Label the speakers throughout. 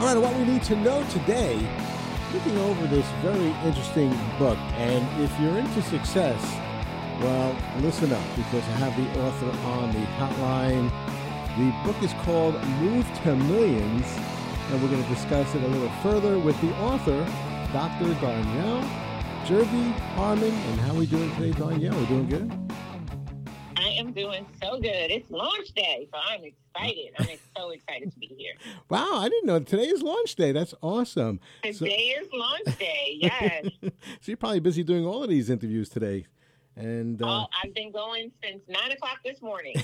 Speaker 1: All right, what we need to know today, looking over this very interesting book, and if you're into success, well, listen up because I have the author on the hotline. The book is called Move to Millions, and we're going to discuss it a little further with the author, Dr. Darnyelle Jervey Harmon. And how are we doing today, Darnyelle? We're doing good?
Speaker 2: Am doing so good. It's launch day, so I'm excited. I'm so excited to be here.
Speaker 1: Wow, I didn't know today is launch day. That's awesome.
Speaker 2: Today so, is launch day. Yes. so
Speaker 1: you're probably busy doing all of these interviews today. And
Speaker 2: uh, oh, I've been going since nine o'clock this morning.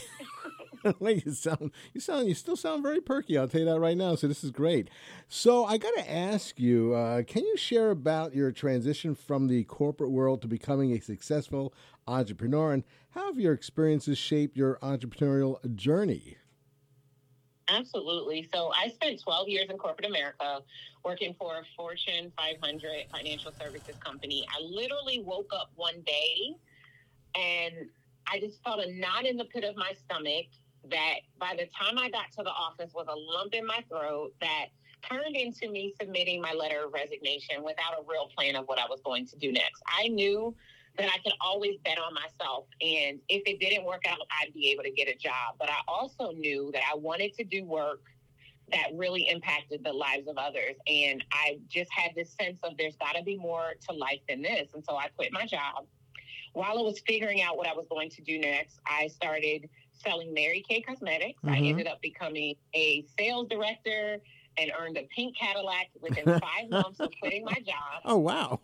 Speaker 1: you sound, you sound, you still sound very perky. I'll tell you that right now. So this is great. So I got to ask you, uh, can you share about your transition from the corporate world to becoming a successful entrepreneur, and how have your experiences shaped your entrepreneurial journey?
Speaker 2: Absolutely. So I spent 12 years in corporate America working for a Fortune 500 financial services company. I literally woke up one day and I just felt a knot in the pit of my stomach that by the time I got to the office was a lump in my throat that turned into me submitting my letter of resignation without a real plan of what I was going to do next. I knew that I could always bet on myself. And if it didn't work out, I'd be able to get a job. But I also knew that I wanted to do work that really impacted the lives of others. And I just had this sense of there's got to be more to life than this. And so I quit my job while I was figuring out what I was going to do next, I started selling Mary Kay Cosmetics. Mm-hmm. I ended up becoming a sales director and earned a pink Cadillac within five months of quitting my job.
Speaker 1: Oh, wow.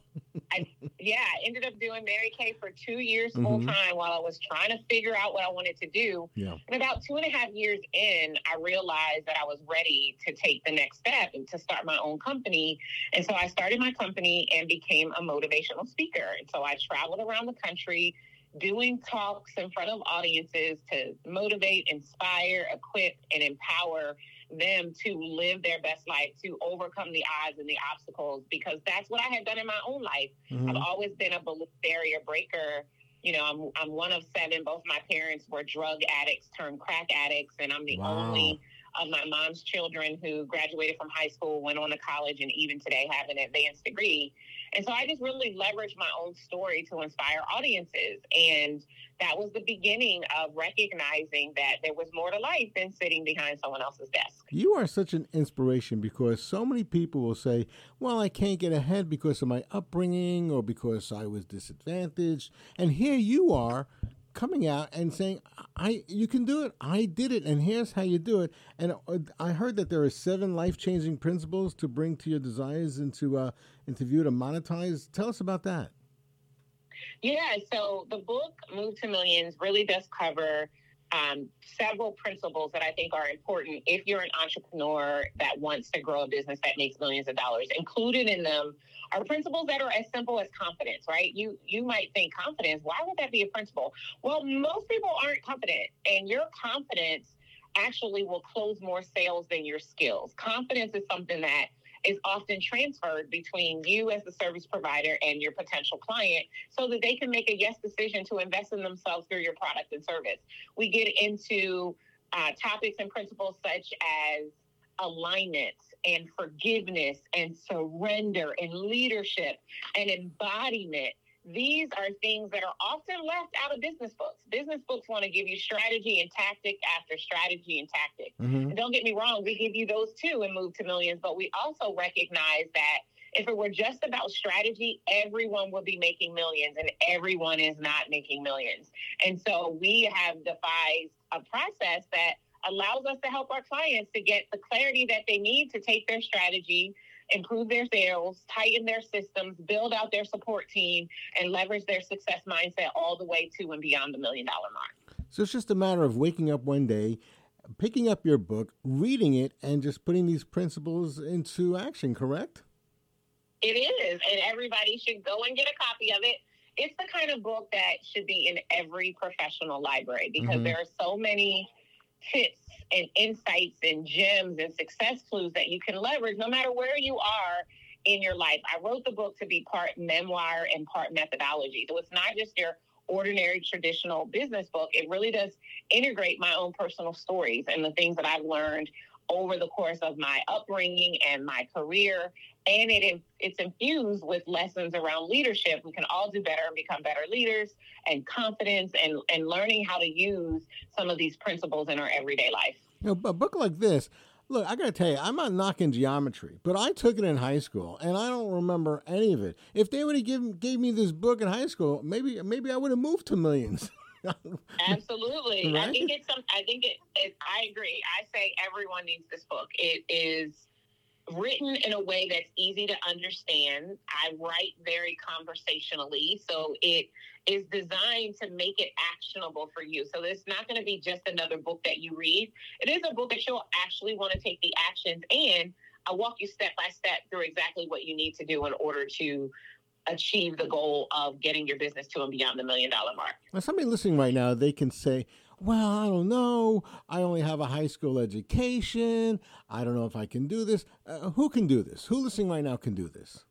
Speaker 2: I, yeah, I ended up doing Mary Kay for two years mm-hmm. full time while I was trying to figure out what I wanted to do. Yeah. And about two and a half years in, I realized that I was ready to take the next step and to start my own company. And so I started my company and became a motivational speaker. And so I traveled around the country doing talks in front of audiences to motivate, inspire, equip, and empower them to live their best life, to overcome the odds and the obstacles, because that's what I had done in my own life. Mm-hmm. I've always been a barrier breaker. You know, I'm I'm one of seven. Both my parents were drug addicts turned crack addicts, and I'm the wow. only of my mom's children who graduated from high school, went on to college, and even today have an advanced degree. And so I just really leveraged my own story to inspire audiences. And that was the beginning of recognizing that there was more to life than sitting behind someone else's desk.
Speaker 1: You are such an inspiration because so many people will say, Well, I can't get ahead because of my upbringing or because I was disadvantaged. And here you are coming out and saying, "I you can do it. I did it, and here's how you do it." And uh, I heard that there are seven life changing principles to bring to your desires and to uh, to view to monetize. Tell us about that.
Speaker 2: Yeah, so the book Move to Millions really does cover um, several principles that I think are important if you're an entrepreneur that wants to grow a business that makes millions of dollars. Included in them are principles that are as simple as confidence, right? You you might think confidence. Why would that be a principle? Well, most people aren't confident, and your confidence actually will close more sales than your skills. Confidence is something that is often transferred between you as the service provider and your potential client so that they can make a yes decision to invest in themselves through your product and service. We get into uh, topics and principles such as alignment and forgiveness and surrender and leadership and embodiment these are things that are often left out of business books. Business books want to give you strategy and tactic after strategy and tactic. Mm-hmm. And don't get me wrong, we give you those too and move to millions, but we also recognize that if it were just about strategy, everyone would be making millions and everyone is not making millions. And so we have devised a process that allows us to help our clients to get the clarity that they need to take their strategy improve their sales, tighten their systems, build out their support team, and leverage their success mindset all the way to and beyond the million dollar mark.
Speaker 1: So it's just a matter of waking up one day, picking up your book, reading it, and just putting these principles into action, correct?
Speaker 2: It is. And everybody should go and get a copy of it. It's the kind of book that should be in every professional library because mm-hmm. there are so many tips and insights and gems and success clues that you can leverage no matter where you are in your life. I wrote the book to be part memoir and part methodology. So it's not just your ordinary traditional business book. It really does integrate my own personal stories and the things that I've learned over the course of my upbringing and my career. And it it's infused with lessons around leadership. We can all do better and become better leaders and confidence and, and learning how to use some of these principles in our everyday life.
Speaker 1: You know, a book like this, look, I got to tell you, I'm not knocking geometry, but I took it in high school and I don't remember any of it. If they would have given gave me this book in high school, maybe maybe I would have moved to millions.
Speaker 2: Absolutely. Right? I think it's some. I think it, it. I agree. I say everyone needs this book. It is written in a way that's easy to understand. I write very conversationally, so it is designed to make it actionable for you. So it's not going to be just another book that you read. It is a book that you'll actually want to take the actions and I walk you step by step through exactly what you need to do in order to achieve the goal of getting your business to and beyond the million dollar mark.
Speaker 1: Now, somebody listening right now, they can say, well, I don't know. I only have a high school education. I don't know if I can do this. Uh, who can do this? Who listening right now can do this?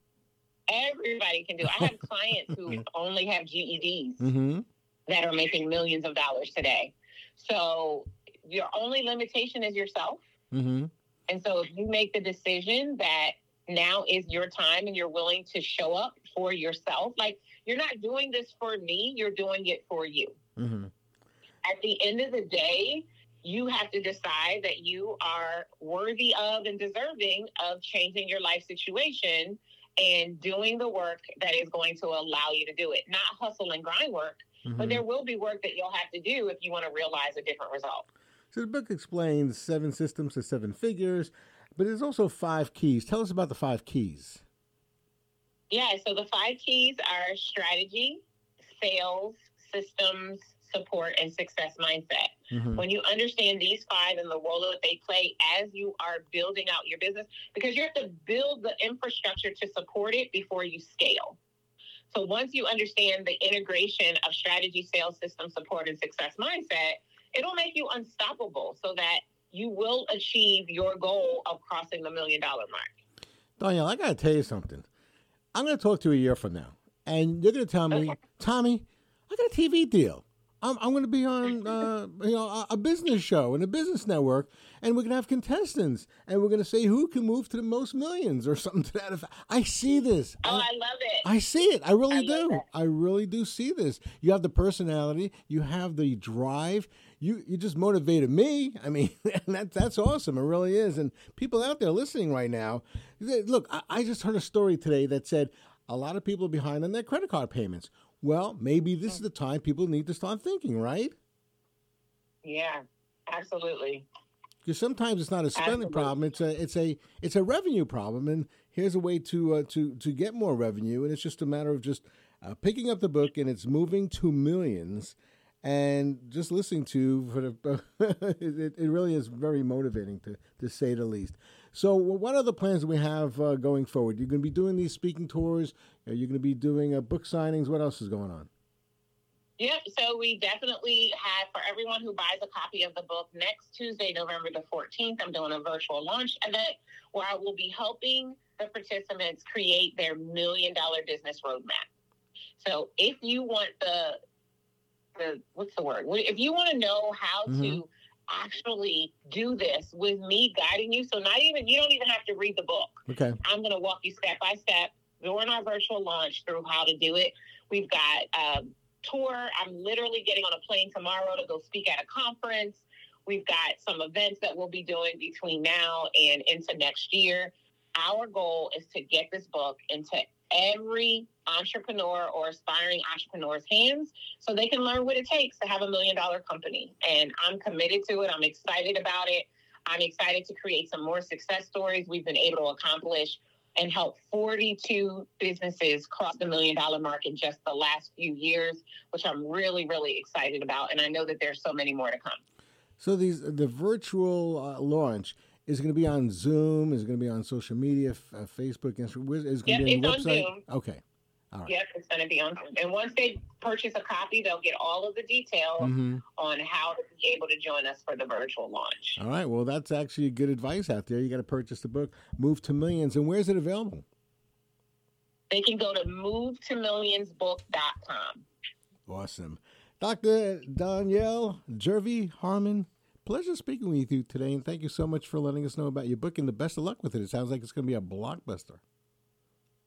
Speaker 2: Everybody can do. It. I have clients who only have GEDs mm-hmm. that are making millions of dollars today. So your only limitation is yourself. Mm-hmm. And so if you make the decision that now is your time and you're willing to show up for yourself, like you're not doing this for me, you're doing it for you. Mm-hmm. At the end of the day, you have to decide that you are worthy of and deserving of changing your life situation and doing the work that is going to allow you to do it. Not hustle and grind work, mm-hmm. but there will be work that you'll have to do if you want to realize a different result.
Speaker 1: So the book explains seven systems to seven figures, but there's also five keys. Tell us about the five keys.
Speaker 2: Yeah, so the five keys are strategy, sales, systems, support, and success mindset. Mm-hmm. When you understand these five and the role that they play as you are building out your business, because you have to build the infrastructure to support it before you scale. So once you understand the integration of strategy, sales, system, support, and success mindset, it'll make you unstoppable so that you will achieve your goal of crossing the million dollar mark.
Speaker 1: Darnyelle, I got to tell you something. I'm going to talk to you a year from now, and you're going to tell me, okay. Tommy, I got a TV deal. I'm, I'm going to be on, uh, you know, a, a, business show and a business network, and we're going to have contestants, and we're going to say who can move to the most millions or something to that effect. I see this.
Speaker 2: Oh, I, I love it.
Speaker 1: I see it. I really I do. I really do see this. You have the personality. You have the drive. You you just motivated me. I mean, that that's awesome. It really is. And people out there listening right now, look, I, I just heard a story today that said a lot of people are behind on their credit card payments. Well, maybe this is the time people need to start thinking, right?
Speaker 2: Yeah, absolutely.
Speaker 1: Because sometimes it's not a spending absolutely. problem; it's a it's a it's a revenue problem. And here's a way to uh, to to get more revenue, and it's just a matter of just uh, picking up the book and it's moving to millions. And just listening to for the, it, it really is very motivating to to say the least. So, what other plans we have uh, going forward? You're going to be doing these speaking tours. Are you going to be doing uh, book signings? What else is going on?
Speaker 2: Yep. So we definitely have for everyone who buys a copy of the book next Tuesday, November the 14th. I'm doing a virtual launch event where I will be helping the participants create their million dollar business roadmap. So if you want the the what's the word? If you want to know how mm-hmm. to actually do this with me guiding you. So not even you don't even have to read the book.
Speaker 1: Okay.
Speaker 2: I'm going to walk you step by step during our virtual launch through how to do it. We've got a tour. I'm literally getting on a plane tomorrow to go speak at a conference. We've got some events that we'll be doing between now and into next year. Our goal is to get this book into every entrepreneur or aspiring entrepreneur's hands so they can learn what it takes to have a million dollar company. And I'm committed to it. I'm excited about it. I'm excited to create some more success stories we've been able to accomplish and help 42 businesses cross the million dollar mark in just the last few years, which I'm really, really excited about. And I know that there's so many more to come.
Speaker 1: So these the virtual uh, launch is going to be on Zoom? Is going to be on social media, uh, Facebook, Instagram? Is going
Speaker 2: yep,
Speaker 1: to be
Speaker 2: on
Speaker 1: the website? On okay.
Speaker 2: Right. Yep, it's going to be on Zoom. And once they purchase a copy, they'll get all of the details mm-hmm. on how to be able to join us for the virtual launch.
Speaker 1: All right. Well, that's actually good advice out there. You got to purchase the book, Move to Millions. And where is it available?
Speaker 2: They can go to movetomillionsbook.com.
Speaker 1: Awesome. Dr. Darnyelle Jervey Harmon, pleasure speaking with you today. And thank you so much for letting us know about your book and the best of luck with it. It sounds like it's going to be a blockbuster.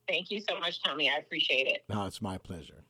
Speaker 2: Thank you so much, Tommy. I appreciate it.
Speaker 1: No, it's my pleasure.